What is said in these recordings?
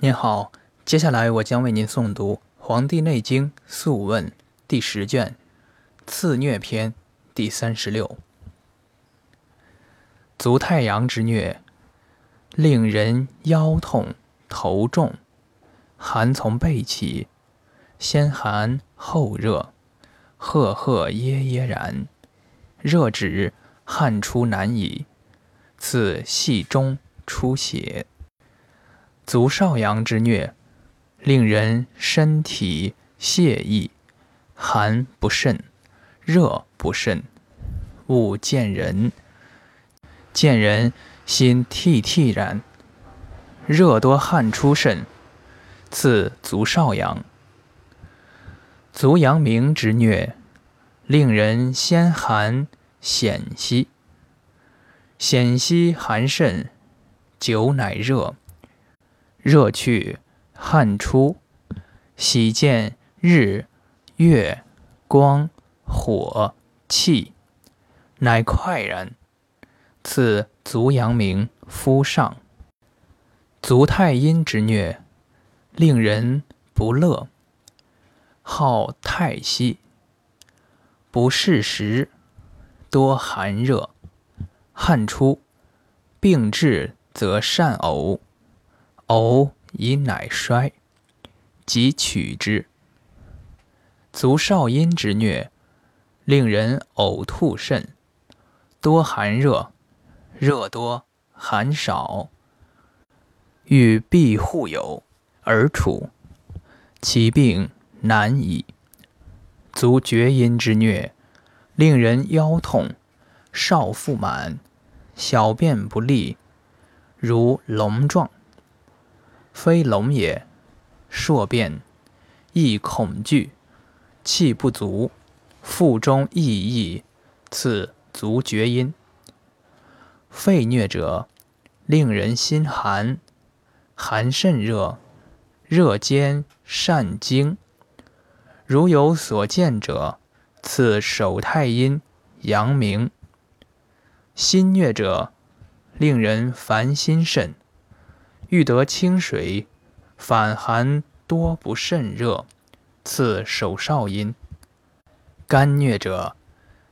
您好，接下来我将为您诵读《黄帝内经·素问》第十卷《次疟篇》第三十六。足太阳之疟，令人腰痛、头重，寒从背起，先寒后热，赫赫耶耶然，热止，汗出难已，次系中出血。足少阳之疟，令人身体泄意，寒不甚，热不甚，勿见人。见人心惕惕然，热多汗出甚，次足少阳。足阳明之疟，令人先寒险息，险息寒甚，久乃热。热去，汗出，喜见日、月、光、火、气，乃快然。次足阳明夫上。足太阴之疟，令人不乐，好太息，不适时，多寒热，汗出，病至则善呕。呕以乃衰，即取之。足少阴之疟，令人呕吐甚，多寒热，热多寒少，欲闭户有而处，其病难矣。足厥阴之疟，令人腰痛，少腹满，小便不利，如龙状。非聋也，硕变，易恐惧，气不足，腹中溢溢，次足厥阴。肺疟者，令人心寒，寒甚热，热兼善惊。如有所见者，次手太阴、阳明。心疟者，令人烦心甚。欲得清水，反寒多不甚热，次手少阴。肝疟者，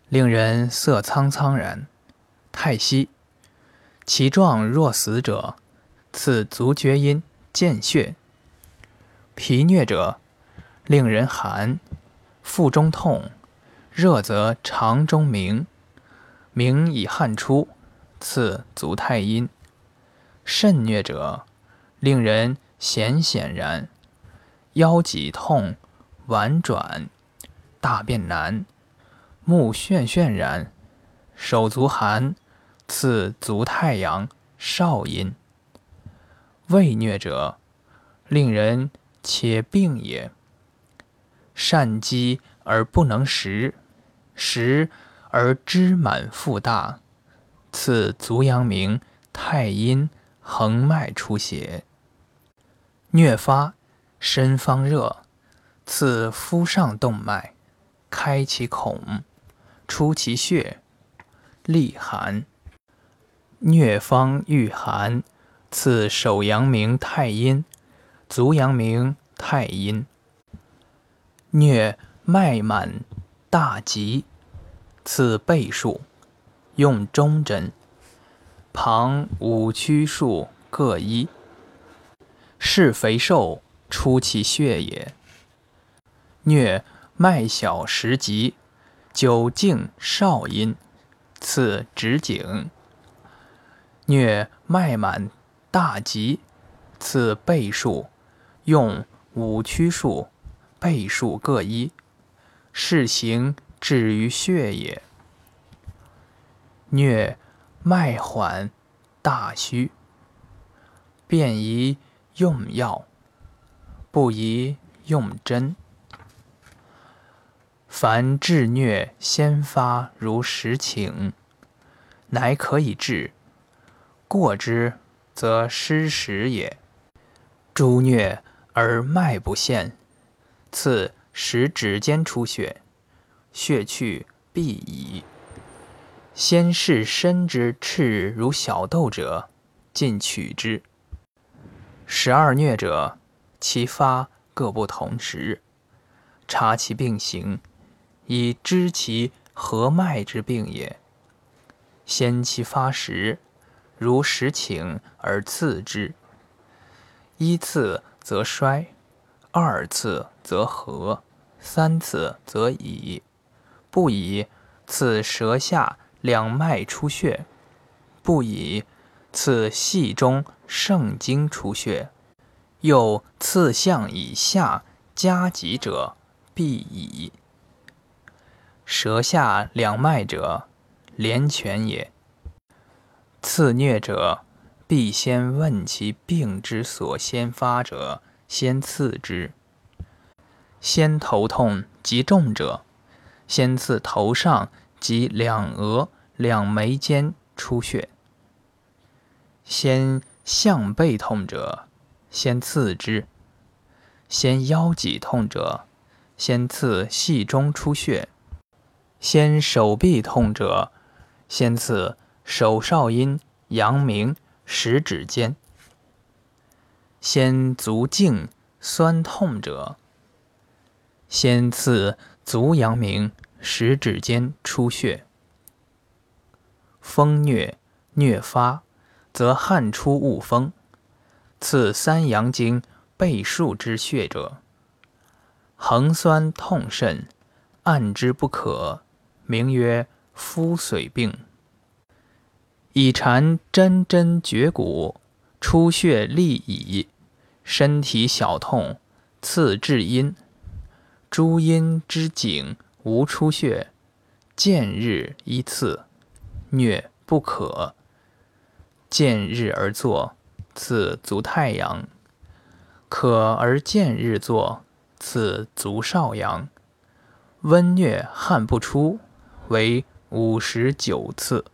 令人色苍苍然，太息。其状若死者，次足厥阴见血。脾疟者，令人寒，腹中痛，热则肠中鸣，鸣以汗出，次足太阴。肾疟者，令人显显然，腰脊痛，婉转，大便难，目眩眩然，手足寒，次足太阳少阴。胃疟者，令人且病也，善饥而不能食，食而脂满腹大，次足阳明太阴。横脉出血，疟发，身方热，刺肤上动脉，开其孔，出其血，利寒。疟方遇寒，刺手阳明太阴，足阳明太阴。疟脉满大急，刺背数，用中针。旁五曲数各一，是肥瘦出其血也。疟脉小时急，久静少阴，次直颈。疟脉满大急，次背数，用五曲数，背数各一，是行至于血也。疟。脉缓，大虚，便宜用药，不宜用针。凡治疟先发如实请，乃可以治；过之，则失时也。诸疟而脉不现，次使指尖出血，血去必矣。先视身之赤如小豆者，尽取之。十二疟者，其发各不同时，察其病形，以知其合脉之病也。先其发时，如实请而次之。一次则衰，二次则和，三次则已。不以此舌下两脉出血，不以次系中圣经出血，又次项以下加急者，必矣。舌下两脉者。连泉也。次疟者，必先问其病之所先发者，先刺之。先头痛及重者，先刺头上及两额、两眉间出血。先项背痛者，先刺之。先腰脊痛者，先刺系中出血。先手臂痛者。先刺手少阴、阳明、食指间；先足胫酸痛者，先刺足阳明、食指间出血。风虐虐发，则汗出恶风，刺三阳经背数之血者，横酸痛甚，按之不可，名曰。肤髓病，以缠针针绝骨，出血利矣。身体小痛，刺至阴，诸阴之颈无出血，见日一刺，疟不可。见日而作，此足太阳，可而见日作，此足少阳。温疟汗不出，为。五十九次。